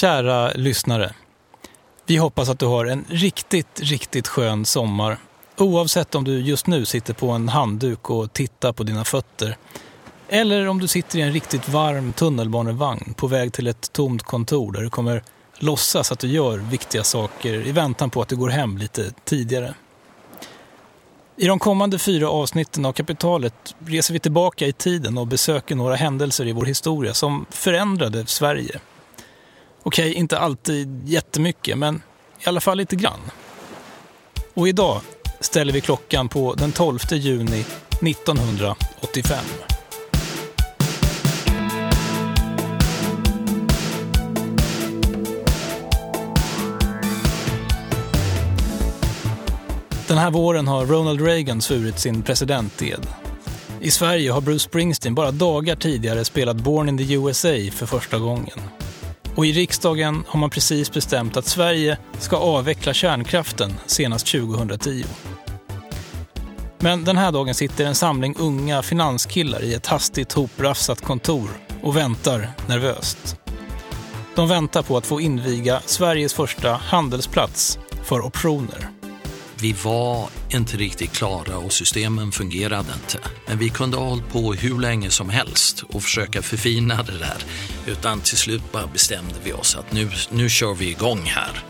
Kära lyssnare. Vi hoppas att du har en riktigt, riktigt skön sommar. Oavsett om du just nu sitter på en handduk och tittar på dina fötter. Eller om du sitter i en riktigt varm tunnelbanevagn på väg till ett tomt kontor där du kommer låtsas att du gör viktiga saker i väntan på att du går hem lite tidigare. I de kommande fyra avsnitten av Kapitalet reser vi tillbaka i tiden och besöker några händelser i vår historia som förändrade Sverige. Okej, inte alltid jättemycket, men i alla fall lite grann. Och idag ställer vi klockan på den 12 juni 1985. Den här våren har Ronald Reagan svurit sin presidented. I Sverige har Bruce Springsteen bara dagar tidigare spelat Born in the USA för första gången. Och i riksdagen har man precis bestämt att Sverige ska avveckla kärnkraften senast 2010. Men den här dagen sitter en samling unga finanskillar i ett hastigt hoprafsat kontor och väntar nervöst. De väntar på att få inviga Sveriges första handelsplats för optioner. Vi var inte riktigt klara och systemen fungerade inte. Men vi kunde ha hållit på hur länge som helst och försöka förfina det där. Utan till slut bara bestämde vi oss att nu, nu kör vi igång här.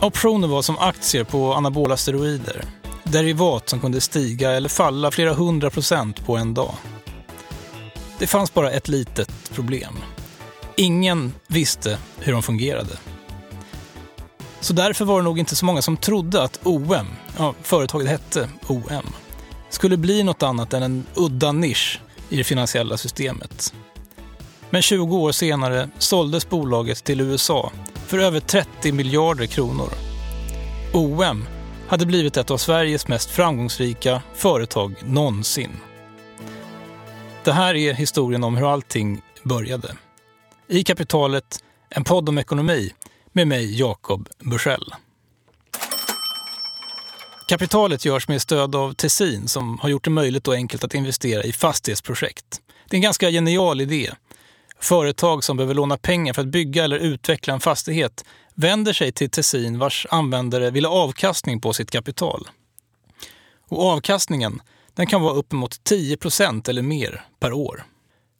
Optioner var som aktier på anabola steroider. Derivat som kunde stiga eller falla flera hundra procent på en dag. Det fanns bara ett litet problem. Ingen visste hur de fungerade. Så därför var det nog inte så många som trodde att OM, ja, företaget hette OM, skulle bli något annat än en udda nisch i det finansiella systemet. Men 20 år senare såldes bolaget till USA för över 30 miljarder kronor. OM hade blivit ett av Sveriges mest framgångsrika företag någonsin. Det här är historien om hur allting började. I Kapitalet, en podd om ekonomi med mig Jakob Bursell. Kapitalet görs med stöd av Tessin som har gjort det möjligt och enkelt att investera i fastighetsprojekt. Det är en ganska genial idé. Företag som behöver låna pengar för att bygga eller utveckla en fastighet vänder sig till Tessin vars användare vill ha avkastning på sitt kapital. Och avkastningen den kan vara uppemot 10% eller mer per år.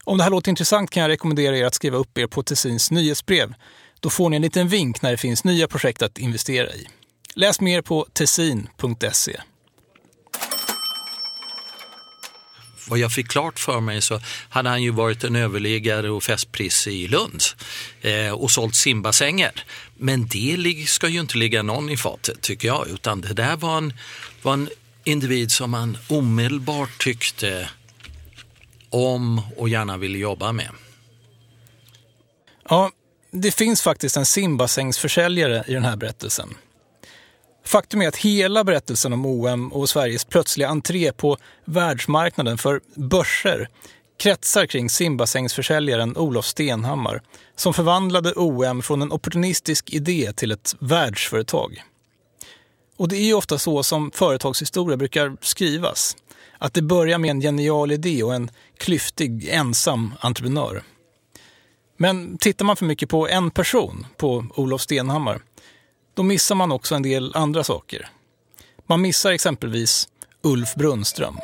Om det här låter intressant kan jag rekommendera er att skriva upp er på Tessins nyhetsbrev då får ni en liten vink när det finns nya projekt att investera i. Läs mer på tessin.se. Vad jag fick klart för mig så hade han ju varit en överliggare och festpris i Lund eh, och sålt simbassänger. Men det ska ju inte ligga någon i fatet tycker jag, utan det där var en, var en individ som man omedelbart tyckte om och gärna ville jobba med. Ja, det finns faktiskt en simbassängsförsäljare i den här berättelsen. Faktum är att hela berättelsen om OM och Sveriges plötsliga entré på världsmarknaden för börser kretsar kring simbassängsförsäljaren Olof Stenhammar som förvandlade OM från en opportunistisk idé till ett världsföretag. Och det är ju ofta så som företagshistoria brukar skrivas. Att det börjar med en genial idé och en klyftig, ensam entreprenör. Men tittar man för mycket på en person, på Olof Stenhammar, då missar man också en del andra saker. Man missar exempelvis Ulf Brunnström.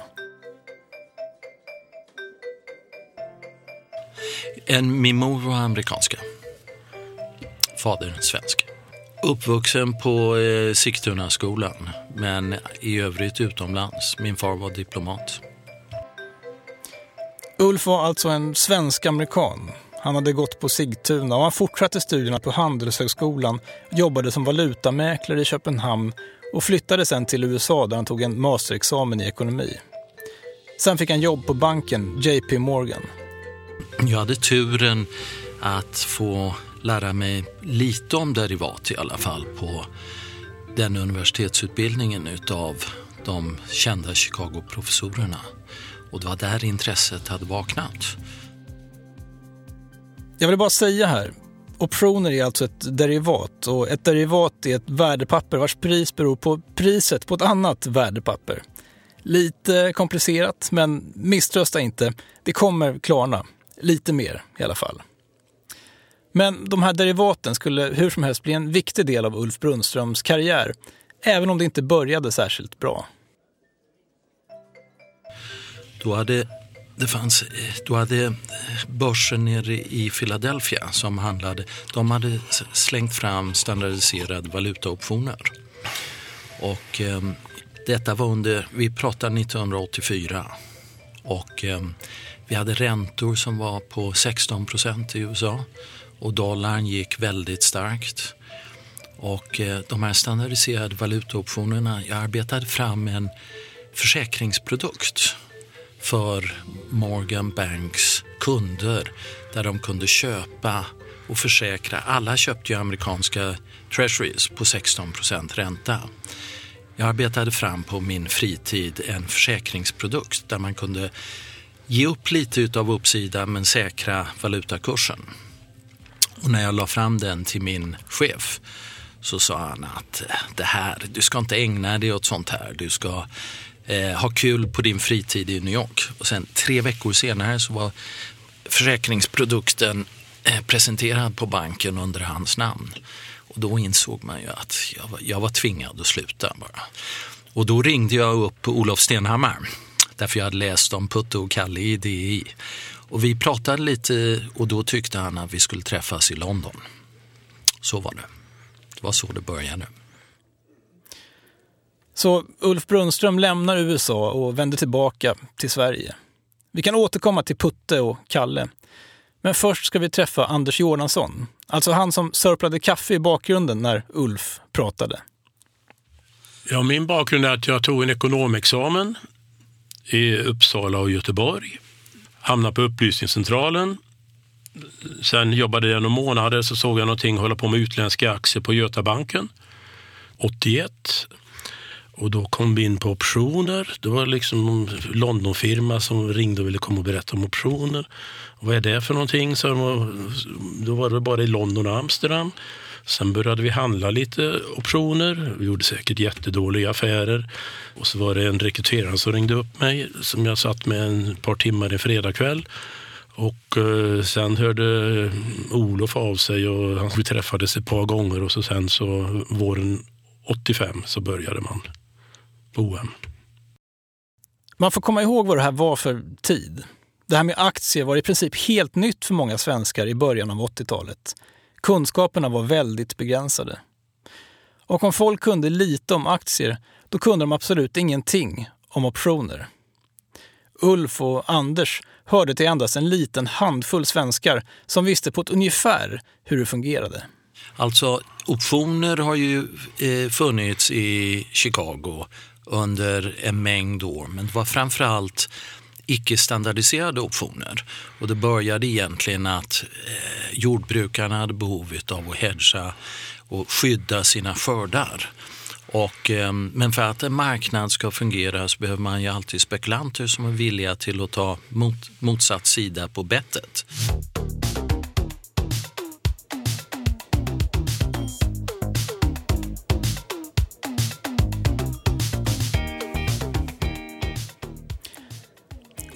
En, min mor var amerikanska. Fadern svensk. Uppvuxen på eh, Sigtunaskolan, men i övrigt utomlands. Min far var diplomat. Ulf var alltså en svensk-amerikan han hade gått på Sigtuna och han fortsatte studierna på Handelshögskolan, jobbade som valutamäklare i Köpenhamn och flyttade sen till USA där han tog en masterexamen i ekonomi. Sen fick han jobb på banken JP Morgan. Jag hade turen att få lära mig lite om derivat i alla fall på den universitetsutbildningen utav de kända Chicago-professorerna. Och det var där intresset hade vaknat. Jag vill bara säga här, optioner är alltså ett derivat och ett derivat är ett värdepapper vars pris beror på priset på ett annat värdepapper. Lite komplicerat, men misströsta inte. Det kommer klarna. Lite mer i alla fall. Men de här derivaten skulle hur som helst bli en viktig del av Ulf Brunnströms karriär, även om det inte började särskilt bra. Då hade det fanns, eh, då hade eh, börsen nere i Philadelphia som handlade, de hade slängt fram standardiserade valutaoptioner. Och eh, detta var under, vi pratar 1984 och eh, vi hade räntor som var på 16 procent i USA och dollarn gick väldigt starkt. Och eh, de här standardiserade valutaoptionerna, jag arbetade fram en försäkringsprodukt för Morgan Banks kunder där de kunde köpa och försäkra. Alla köpte ju amerikanska treasuries på 16 ränta. Jag arbetade fram på min fritid en försäkringsprodukt där man kunde ge upp lite av uppsidan men säkra valutakursen. Och när jag la fram den till min chef så sa han att det här, du ska inte ägna dig åt sånt här. Du ska eh, ha kul på din fritid i New York. Och sen tre veckor senare så var försäkringsprodukten eh, presenterad på banken under hans namn. Och då insåg man ju att jag var, jag var tvingad att sluta bara. Och då ringde jag upp Olof Stenhammar därför jag hade läst om Putte och Kalle i DI. Och vi pratade lite och då tyckte han att vi skulle träffas i London. Så var det. Det var så det började. Så Ulf Brunnström lämnar USA och vänder tillbaka till Sverige. Vi kan återkomma till Putte och Kalle. Men först ska vi träffa Anders Jordansson. Alltså han som sörplade kaffe i bakgrunden när Ulf pratade. Ja, min bakgrund är att jag tog en ekonomexamen i Uppsala och Göteborg. Hamnade på upplysningscentralen. Sen jobbade jag några månader så såg jag någonting hålla på med utländska aktier på Götabanken. 81. Och då kom vi in på optioner. Det var liksom en Londonfirma som ringde och ville komma och berätta om optioner. Och vad är det för någonting? Så då var det bara i London och Amsterdam. Sen började vi handla lite optioner. Vi gjorde säkert jättedåliga affärer. Och så var det en rekryterare som ringde upp mig som jag satt med en par timmar en fredagkväll. Och eh, sen hörde Olof av sig och vi träffades ett par gånger och så sen så våren 85 så började man OM. Man får komma ihåg vad det här var för tid. Det här med aktier var i princip helt nytt för många svenskar i början av 80-talet. Kunskaperna var väldigt begränsade. Och om folk kunde lite om aktier, då kunde de absolut ingenting om optioner. Ulf och Anders hörde till endast en liten handfull svenskar som visste på ett ungefär hur det fungerade. Alltså, optioner har ju eh, funnits i Chicago under en mängd år, men det var framförallt icke-standardiserade optioner. Och det började egentligen att eh, jordbrukarna hade behov av att hedga och skydda sina skördar. Och, eh, men för att en marknad ska fungera så behöver man ju alltid spekulanter som är villiga till att ta mot, motsatt sida på bettet.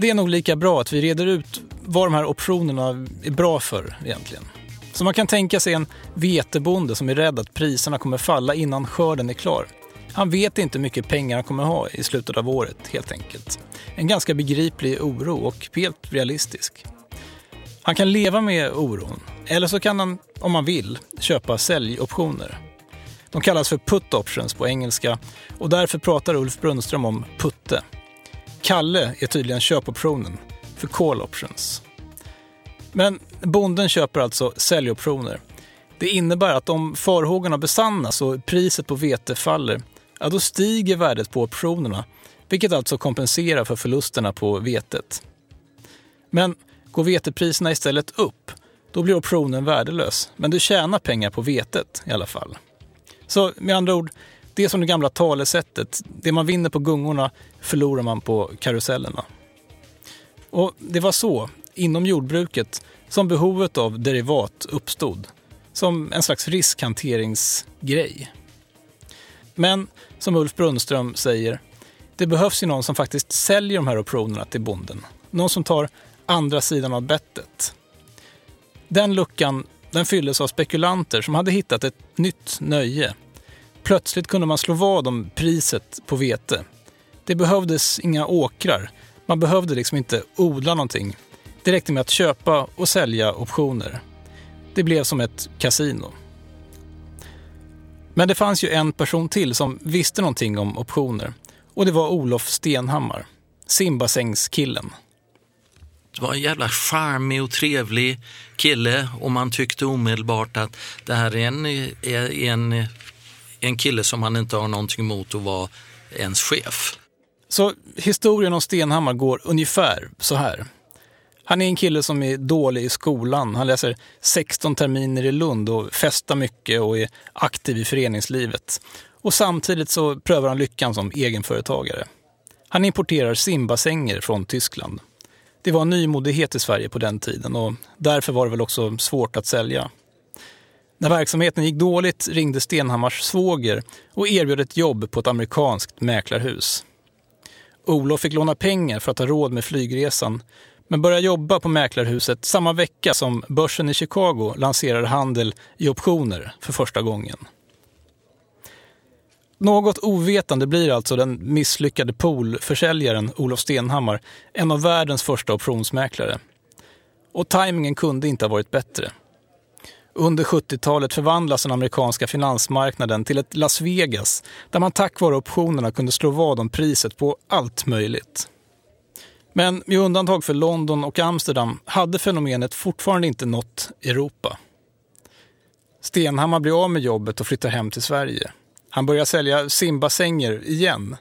Det är nog lika bra att vi reder ut vad de här optionerna är bra för egentligen. Så man kan tänka sig en vetebonde som är rädd att priserna kommer falla innan skörden är klar. Han vet inte hur mycket pengar han kommer ha i slutet av året helt enkelt. En ganska begriplig oro och helt realistisk. Han kan leva med oron, eller så kan han, om man vill, köpa säljoptioner. De kallas för put options på engelska och därför pratar Ulf Brunnström om putte. Kalle är tydligen köpoptionen för call options. Men bonden köper alltså säljoptioner. Det innebär att om farhågorna besannas och priset på vete faller, ja då stiger värdet på optionerna, vilket alltså kompenserar för förlusterna på vetet. Men går vetepriserna istället upp, då blir optionen värdelös, men du tjänar pengar på vetet i alla fall. Så med andra ord, det är som det gamla talesättet. Det man vinner på gungorna förlorar man på karusellerna. Och det var så, inom jordbruket, som behovet av derivat uppstod. Som en slags riskhanteringsgrej. Men som Ulf Brunnström säger, det behövs ju någon som faktiskt säljer de här optionerna till bonden. Någon som tar andra sidan av bettet. Den luckan den fylldes av spekulanter som hade hittat ett nytt nöje. Plötsligt kunde man slå vad om priset på vete. Det behövdes inga åkrar. Man behövde liksom inte odla någonting. Det räckte med att köpa och sälja optioner. Det blev som ett kasino. Men det fanns ju en person till som visste någonting om optioner. Och det var Olof Stenhammar, simbassängskillen. Det var en jävla charmig och trevlig kille och man tyckte omedelbart att det här är en, är en, en kille som han inte har någonting emot att vara ens chef. Så historien om Stenhammar går ungefär så här. Han är en kille som är dålig i skolan. Han läser 16 terminer i Lund och festar mycket och är aktiv i föreningslivet. Och samtidigt så prövar han lyckan som egenföretagare. Han importerar simbassänger från Tyskland. Det var nymodighet i Sverige på den tiden och därför var det väl också svårt att sälja. När verksamheten gick dåligt ringde Stenhammars svåger och erbjöd ett jobb på ett amerikanskt mäklarhus. Olof fick låna pengar för att ha råd med flygresan men började jobba på mäklarhuset samma vecka som börsen i Chicago lanserade handel i optioner för första gången. Något ovetande blir alltså den misslyckade poolförsäljaren Olof Stenhammar en av världens första optionsmäklare. Och tajmingen kunde inte ha varit bättre. Under 70-talet förvandlas den amerikanska finansmarknaden till ett Las Vegas där man tack vare optionerna kunde slå vad om priset på allt möjligt. Men med undantag för London och Amsterdam hade fenomenet fortfarande inte nått Europa. Stenhammar blir av med jobbet och flyttar hem till Sverige. Han börjar sälja simbassänger igen.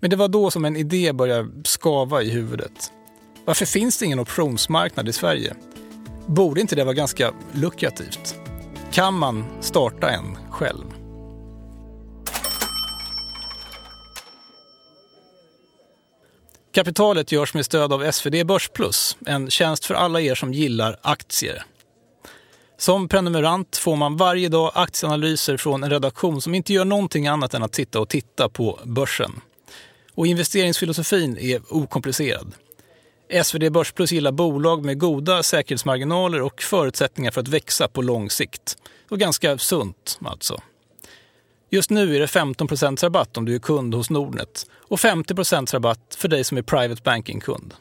Men det var då som en idé började skava i huvudet. Varför finns det ingen optionsmarknad i Sverige? Borde inte det vara ganska lukrativt? Kan man starta en själv? Kapitalet görs med stöd av SvD Börsplus, en tjänst för alla er som gillar aktier. Som prenumerant får man varje dag aktieanalyser från en redaktion som inte gör någonting annat än att sitta och titta på börsen. Och investeringsfilosofin är okomplicerad. SvD Börsplus gillar bolag med goda säkerhetsmarginaler och förutsättningar för att växa på lång sikt. Och ganska sunt alltså. Just nu är det 15 rabatt om du är kund hos Nordnet och 50 rabatt för dig som är Private Banking-kund.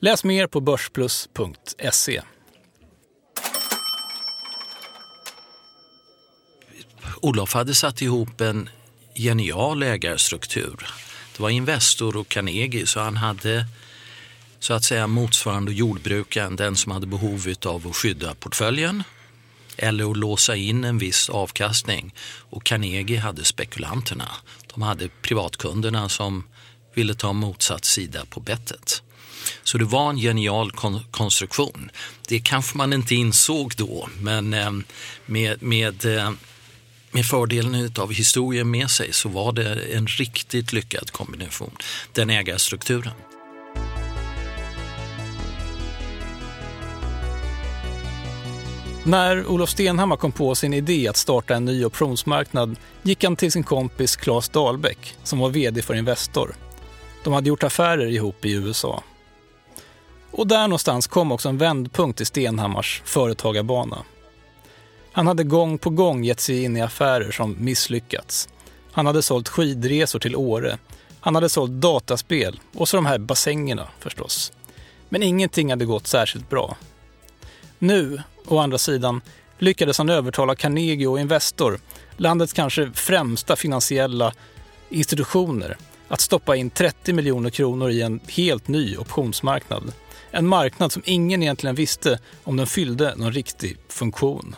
Läs mer på börsplus.se. Olof hade satt ihop en genial ägarstruktur. Det var Investor och Carnegie så han hade så att säga motsvarande jordbrukaren, den som hade behov av att skydda portföljen eller att låsa in en viss avkastning. Och Carnegie hade spekulanterna. De hade privatkunderna som ville ta motsatt sida på bettet. Så det var en genial kon konstruktion. Det kanske man inte insåg då, men eh, med, med eh, med fördelen av historien med sig så var det en riktigt lyckad kombination, den ägarstrukturen. När Olof Stenhammar kom på sin idé att starta en ny optionsmarknad gick han till sin kompis Claes Dahlbäck som var vd för Investor. De hade gjort affärer ihop i USA. Och där någonstans kom också en vändpunkt i Stenhammars företagarbana. Han hade gång på gång gett sig in i affärer som misslyckats. Han hade sålt skidresor till Åre. Han hade sålt dataspel och så de här bassängerna förstås. Men ingenting hade gått särskilt bra. Nu, å andra sidan, lyckades han övertala Carnegie och Investor, landets kanske främsta finansiella institutioner, att stoppa in 30 miljoner kronor i en helt ny optionsmarknad. En marknad som ingen egentligen visste om den fyllde någon riktig funktion.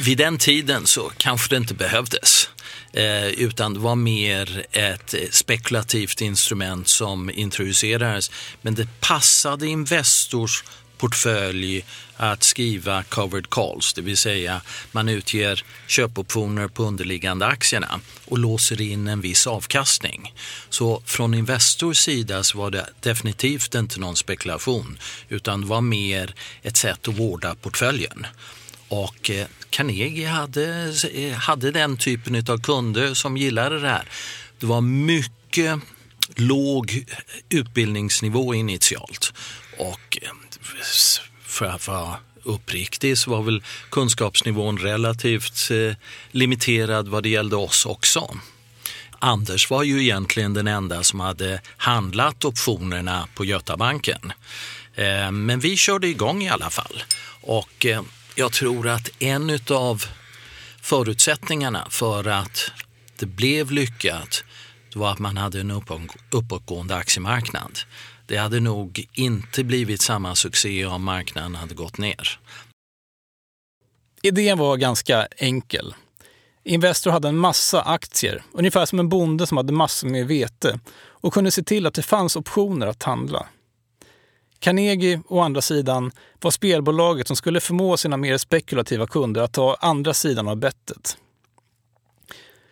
Vid den tiden så kanske det inte behövdes. Eh, utan det var mer ett spekulativt instrument som introducerades. Men det passade Investors portfölj att skriva covered calls, det vill säga man utger köpoptioner på underliggande aktierna och låser in en viss avkastning. Så från Investors sida så var det definitivt inte någon spekulation utan det var mer ett sätt att vårda portföljen. Och eh, Carnegie hade, eh, hade den typen av kunder som gillade det här. Det var mycket låg utbildningsnivå initialt och för att vara uppriktig så var väl kunskapsnivån relativt eh, limiterad vad det gällde oss också. Anders var ju egentligen den enda som hade handlat optionerna på Götabanken. Eh, men vi körde igång i alla fall. Och eh, jag tror att en av förutsättningarna för att det blev lyckat var att man hade en uppåtgående aktiemarknad. Det hade nog inte blivit samma succé om marknaden hade gått ner. Idén var ganska enkel. Investor hade en massa aktier, ungefär som en bonde som hade massor med vete och kunde se till att det fanns optioner att handla. Carnegie, å andra sidan, var spelbolaget som skulle förmå sina mer spekulativa kunder att ta andra sidan av bettet.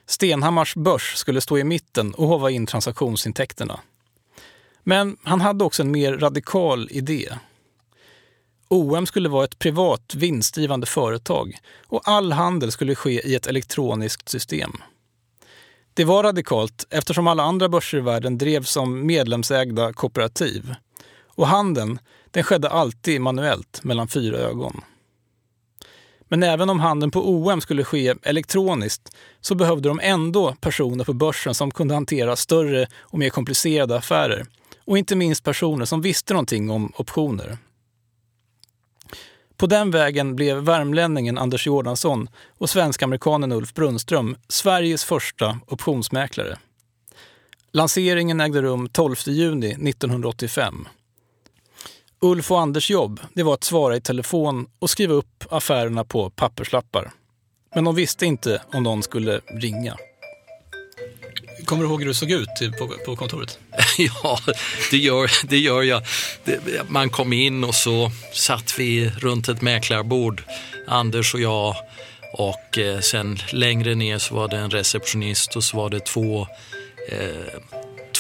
Stenhammars börs skulle stå i mitten och hova in transaktionsintäkterna. Men han hade också en mer radikal idé. OM skulle vara ett privat vinstgivande företag och all handel skulle ske i ett elektroniskt system. Det var radikalt eftersom alla andra börser i världen drevs som medlemsägda kooperativ. Och handeln, den skedde alltid manuellt mellan fyra ögon. Men även om handeln på OM skulle ske elektroniskt så behövde de ändå personer på börsen som kunde hantera större och mer komplicerade affärer. Och inte minst personer som visste någonting om optioner. På den vägen blev värmlänningen Anders Jordansson och svensk-amerikanen Ulf Brunström Sveriges första optionsmäklare. Lanseringen ägde rum 12 juni 1985. Ulf och Anders jobb det var att svara i telefon och skriva upp affärerna på papperslappar. Men de visste inte om någon skulle ringa. Kommer du ihåg hur du såg ut på, på kontoret? ja, det gör, det gör jag. Det, man kom in och så satt vi runt ett mäklarbord, Anders och jag. Och eh, sen längre ner så var det en receptionist och så var det två eh,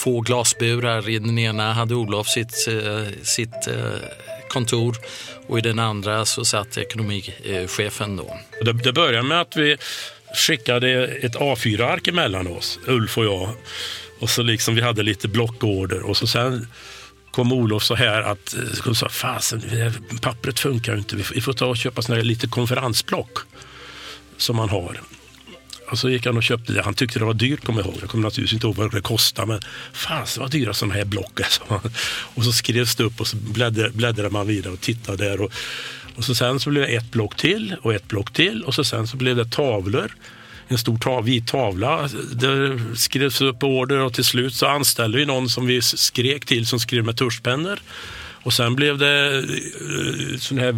två glasburar. I den ena hade Olof sitt, eh, sitt eh, kontor och i den andra så satt ekonomichefen. Då. Det, det började med att vi skickade ett A4-ark emellan oss, Ulf och jag. Och så liksom vi hade lite blockorder och så sen kom Olof så här att eh, sa, fasen, pappret funkar inte. Vi får ta och köpa såna här lite konferensblock som man har. Och så gick han och köpte det. Han tyckte det var dyrt, kommer jag ihåg. Jag kommer naturligtvis inte ihåg vad det kostade, men fasen vad dyra sådana här block är. Och så skrevs det upp och så bläddrade, bläddrade man vidare och tittade där. Och, och så sen så blev det ett block till och ett block till och så sen så blev det tavlor. En stor tav, vit tavla. Det skrevs upp order och till slut så anställde vi någon som vi skrek till som skrev med tuschpennor. Och sen blev det eh, sådana här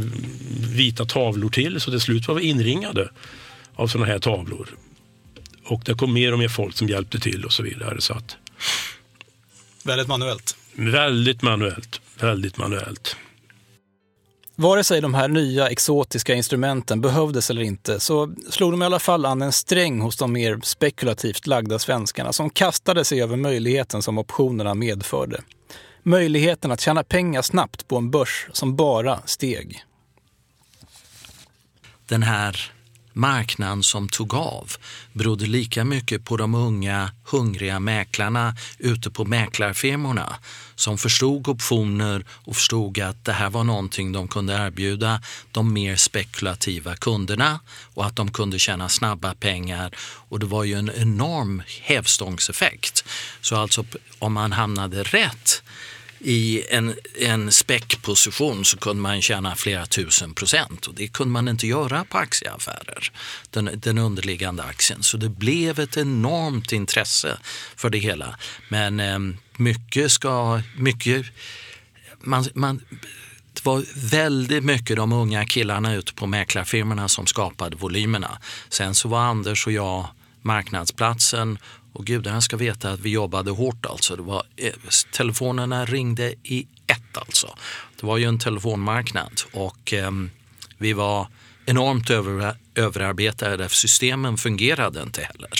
vita tavlor till så till slut var vi inringade av sådana här tavlor. Och det kom mer och mer folk som hjälpte till och så vidare. Så att, väldigt manuellt. Väldigt manuellt. Väldigt manuellt. Vare sig de här nya exotiska instrumenten behövdes eller inte så slog de i alla fall an en sträng hos de mer spekulativt lagda svenskarna som kastade sig över möjligheten som optionerna medförde. Möjligheten att tjäna pengar snabbt på en börs som bara steg. Den här marknaden som tog av berodde lika mycket på de unga hungriga mäklarna ute på mäklarfirmorna som förstod optioner och förstod att det här var någonting de kunde erbjuda de mer spekulativa kunderna och att de kunde tjäna snabba pengar. Och det var ju en enorm hävstångseffekt. Så alltså om man hamnade rätt i en, en späckposition så kunde man tjäna flera tusen procent och det kunde man inte göra på aktieaffärer, den, den underliggande aktien. Så det blev ett enormt intresse för det hela. Men eh, mycket ska, mycket, man, man, det var väldigt mycket de unga killarna ute på mäklarfirmorna som skapade volymerna. Sen så var Anders och jag marknadsplatsen och gudarna ska veta att vi jobbade hårt alltså. Det var, eh, telefonerna ringde i ett alltså. Det var ju en telefonmarknad och eh, vi var enormt över, överarbetade därför systemen fungerade inte heller.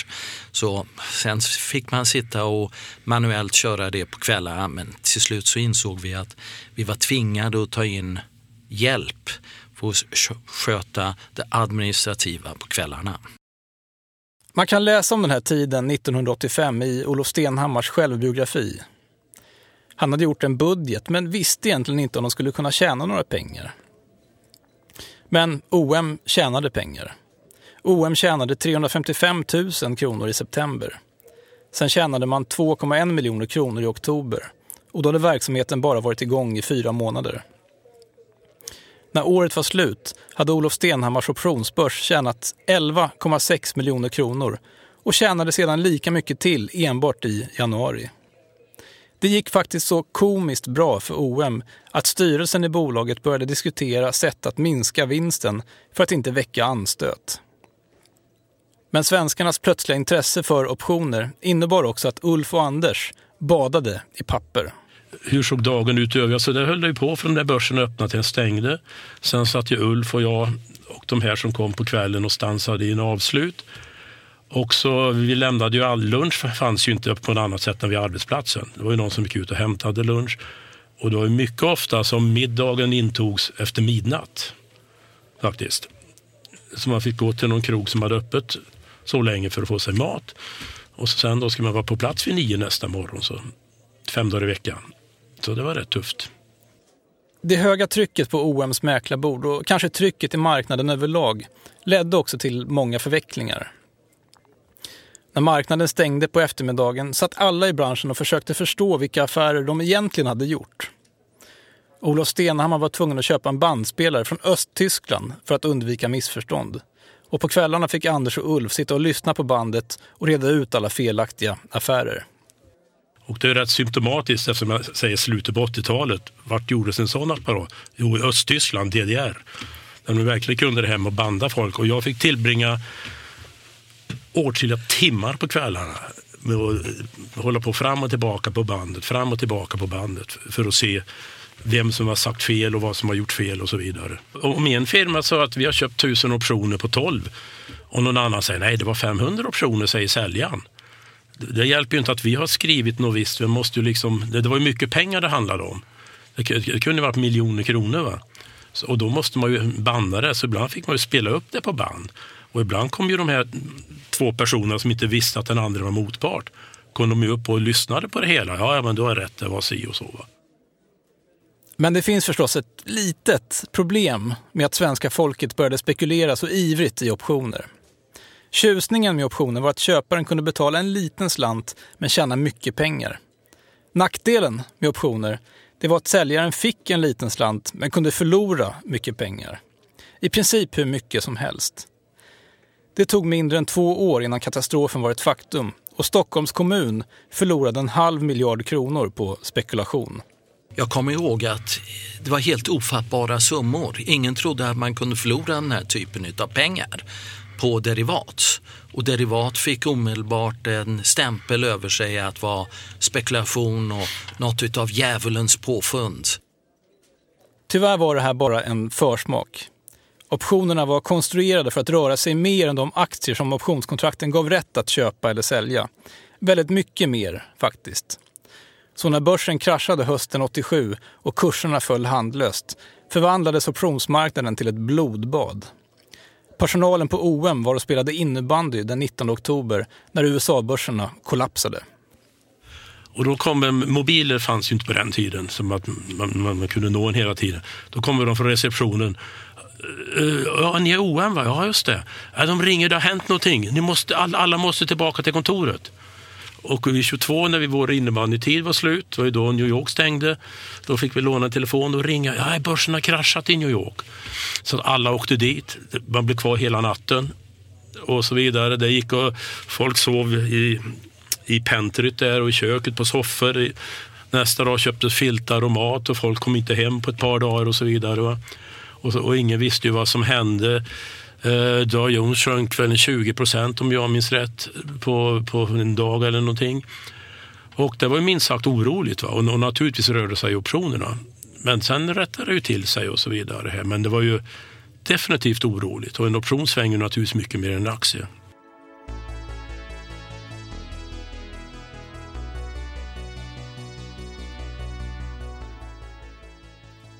Så sen fick man sitta och manuellt köra det på kvällarna men till slut så insåg vi att vi var tvingade att ta in hjälp för att sköta det administrativa på kvällarna. Man kan läsa om den här tiden 1985 i Olof Stenhammars självbiografi. Han hade gjort en budget men visste egentligen inte om de skulle kunna tjäna några pengar. Men OM tjänade pengar. OM tjänade 355 000 kronor i september. Sen tjänade man 2,1 miljoner kronor i oktober och då hade verksamheten bara varit igång i fyra månader. När året var slut hade Olof Stenhammars optionsbörs tjänat 11,6 miljoner kronor och tjänade sedan lika mycket till enbart i januari. Det gick faktiskt så komiskt bra för OM att styrelsen i bolaget började diskutera sätt att minska vinsten för att inte väcka anstöt. Men svenskarnas plötsliga intresse för optioner innebar också att Ulf och Anders badade i papper. Hur såg dagen ut i övrigt? Så det höll det på från när börsen öppnade till den stängde. Sen satt ju Ulf och jag och de här som kom på kvällen och stansade i en avslut. Och så, vi lämnade ju all lunch, fanns ju inte på något annat sätt än vid arbetsplatsen. Det var ju någon som gick ut och hämtade lunch. Och det var ju mycket ofta som middagen intogs efter midnatt. Faktiskt. Så man fick gå till någon krog som hade öppet så länge för att få sig mat. Och sen då ska man vara på plats vid nio nästa morgon, så fem dagar i veckan. Så det var rätt tufft. Det höga trycket på OMs mäklarbord och kanske trycket i marknaden överlag ledde också till många förvecklingar. När marknaden stängde på eftermiddagen satt alla i branschen och försökte förstå vilka affärer de egentligen hade gjort. Olof Stenhammar var tvungen att köpa en bandspelare från Östtyskland för att undvika missförstånd. Och på kvällarna fick Anders och Ulf sitta och lyssna på bandet och reda ut alla felaktiga affärer. Och det är rätt symptomatiskt eftersom jag säger slutet på 80-talet. Vart gjordes en sån apparat? Jo, i Östtyskland, DDR. Där de verkligen kunde det hem och banda folk. Och jag fick tillbringa åtskilliga timmar på kvällarna med att eh, hålla på fram och tillbaka på bandet, fram och tillbaka på bandet för att se vem som har sagt fel och vad som har gjort fel och så vidare. Om en firma sa att vi har köpt tusen optioner på 12 och någon annan säger nej, det var 500 optioner, säger säljaren. Det hjälper ju inte att vi har skrivit något visst. Vi måste ju liksom, det, det var ju mycket pengar det handlade om. Det, det kunde varit miljoner kronor. Va? Så, och då måste man ju banda det, så ibland fick man ju spela upp det på band. Och ibland kom ju de här två personerna som inte visste att den andra var motpart, kom de ju upp och lyssnade på det hela. Ja, ja men du har rätt, det var si och så. Va? Men det finns förstås ett litet problem med att svenska folket började spekulera så ivrigt i optioner. Tjusningen med optioner var att köparen kunde betala en liten slant men tjäna mycket pengar. Nackdelen med optioner det var att säljaren fick en liten slant men kunde förlora mycket pengar. I princip hur mycket som helst. Det tog mindre än två år innan katastrofen var ett faktum och Stockholms kommun förlorade en halv miljard kronor på spekulation. Jag kommer ihåg att det var helt ofattbara summor. Ingen trodde att man kunde förlora den här typen av pengar på derivat. Och derivat fick omedelbart en stämpel över sig att vara spekulation och något av djävulens påfund. Tyvärr var det här bara en försmak. Optionerna var konstruerade för att röra sig mer än de aktier som optionskontrakten gav rätt att köpa eller sälja. Väldigt mycket mer faktiskt. Så när börsen kraschade hösten 87 och kurserna föll handlöst förvandlades optionsmarknaden till ett blodbad. Personalen på OM var och spelade innebandy den 19 oktober när USA-börserna kollapsade. Och då kom, mobiler fanns ju inte på den tiden, som att man, man, man kunde nå en hela tiden. Då kommer de från receptionen. Eh, ja, ni är OM va? Ja, just det. Ja, de ringer, det har hänt någonting. Ni måste, alla måste tillbaka till kontoret. Och vid 22 när vi vår innebandytid var slut, var ju då New York stängde, då fick vi låna en telefon och ringa. Ja, börsen har kraschat i New York. Så alla åkte dit. Man blev kvar hela natten och så vidare. Det gick och folk sov i, i pentryt där och i köket på soffor. Nästa dag köptes filtar och mat och folk kom inte hem på ett par dagar och så vidare. Och, så, och ingen visste ju vad som hände. Eh, Dow Jones sjönk väl 20 procent om jag minns rätt på, på en dag eller någonting. Och det var minst sagt oroligt. Va? Och, och naturligtvis rörde sig optionerna. Men sen rättade det ju till sig och så vidare. Men det var ju definitivt oroligt och en option svänger naturligtvis mycket mer än en aktie.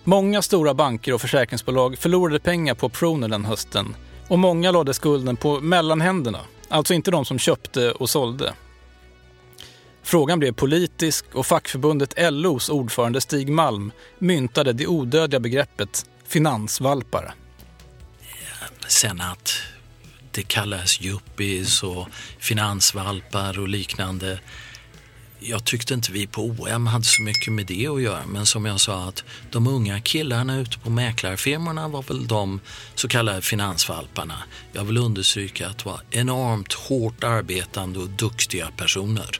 Många stora banker och försäkringsbolag förlorade pengar på optioner den hösten och många lade skulden på mellanhänderna, alltså inte de som köpte och sålde. Frågan blev politisk och fackförbundet LOs ordförande Stig Malm myntade det odödliga begreppet finansvalpar. sen att det kallas yuppies och finansvalpar och liknande. Jag tyckte inte vi på OM hade så mycket med det att göra men som jag sa att de unga killarna ute på mäklarfirmorna var väl de så kallade finansvalparna. Jag vill understryka att det var enormt hårt arbetande och duktiga personer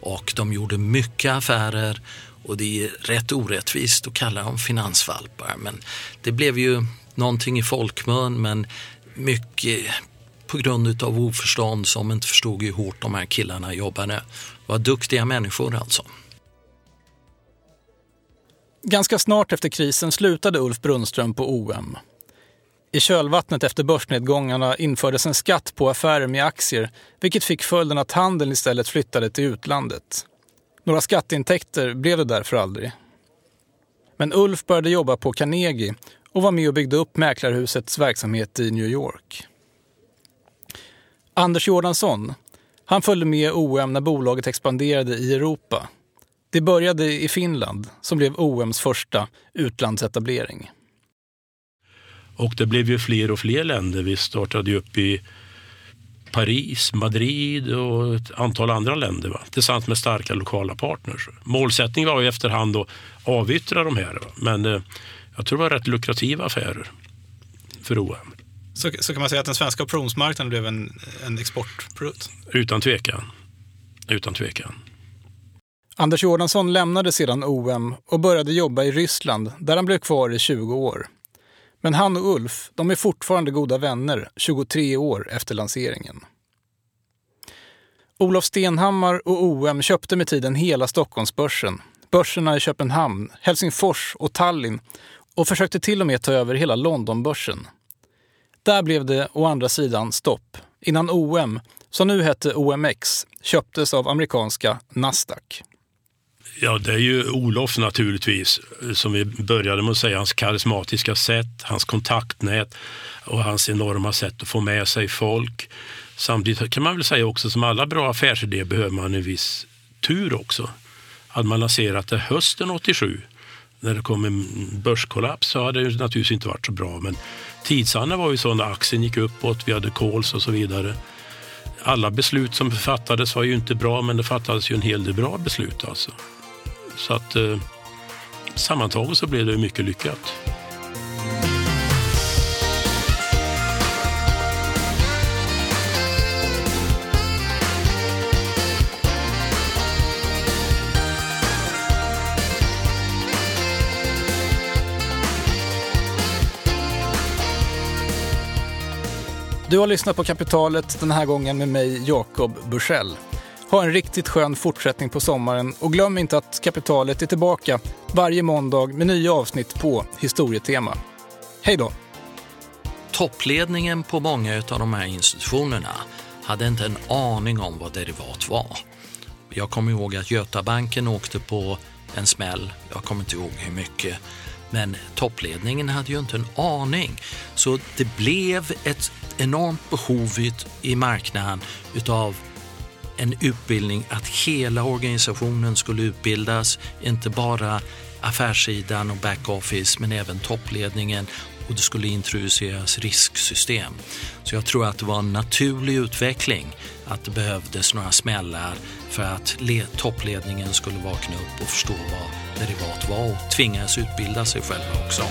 och de gjorde mycket affärer och det är rätt orättvist att kalla dem finansvalpar men det blev ju någonting i folkmun men mycket på grund av oförstånd som inte förstod hur hårt de här killarna jobbade. Det var duktiga människor alltså. Ganska snart efter krisen slutade Ulf Brunnström på OM. I kölvattnet efter börsnedgångarna infördes en skatt på affärer med aktier vilket fick följden att handeln istället flyttade till utlandet. Några skatteintäkter blev det därför aldrig. Men Ulf började jobba på Carnegie och var med och byggde upp mäklarhusets verksamhet i New York. Anders Jordansson, han följde med OM när bolaget expanderade i Europa. Det började i Finland, som blev OMs första utlandsetablering. Och det blev ju fler och fler länder. Vi startade ju upp i Paris, Madrid och ett antal andra länder va? tillsammans med starka lokala partners. Målsättningen var ju efterhand att avyttra de här, va? men eh, jag tror det var rätt lukrativa affärer för OM. Så, så kan man säga att den svenska optionsmarknaden blev en, en exportprodukt? Utan tvekan. Utan tvekan. Anders Jordansson lämnade sedan OM och började jobba i Ryssland där han blev kvar i 20 år. Men han och Ulf, de är fortfarande goda vänner 23 år efter lanseringen. Olof Stenhammar och OM köpte med tiden hela Stockholmsbörsen, börserna i Köpenhamn, Helsingfors och Tallinn och försökte till och med ta över hela Londonbörsen. Där blev det å andra sidan stopp innan OM, som nu hette OMX, köptes av amerikanska Nasdaq. Ja, det är ju Olof naturligtvis, som vi började med att säga, hans karismatiska sätt, hans kontaktnät och hans enorma sätt att få med sig folk. Samtidigt kan man väl säga också, som alla bra affärsidéer behöver man en viss tur också. Hade man lanserat det hösten 87, när det kom en börskollaps, så hade det naturligtvis inte varit så bra. Men tidsanna var ju sån, aktien gick uppåt, vi hade calls och så vidare. Alla beslut som fattades var ju inte bra, men det fattades ju en hel del bra beslut. Alltså. Så att eh, sammantaget så blev det mycket lyckat. Du har lyssnat på Kapitalet den här gången med mig, Jakob Bursell. Ha en riktigt skön fortsättning på sommaren och glöm inte att Kapitalet är tillbaka varje måndag med nya avsnitt på historietema. Hej då! Toppledningen på många av de här institutionerna hade inte en aning om vad derivat var. Jag kommer ihåg att Götabanken åkte på en smäll, jag kommer inte ihåg hur mycket, men toppledningen hade ju inte en aning. Så det blev ett ett enormt behov i marknaden utav en utbildning att hela organisationen skulle utbildas, inte bara affärssidan och backoffice men även toppledningen och det skulle introduceras risksystem. Så jag tror att det var en naturlig utveckling att det behövdes några smällar för att toppledningen skulle vakna upp och förstå vad derivat var och tvingas utbilda sig själva också.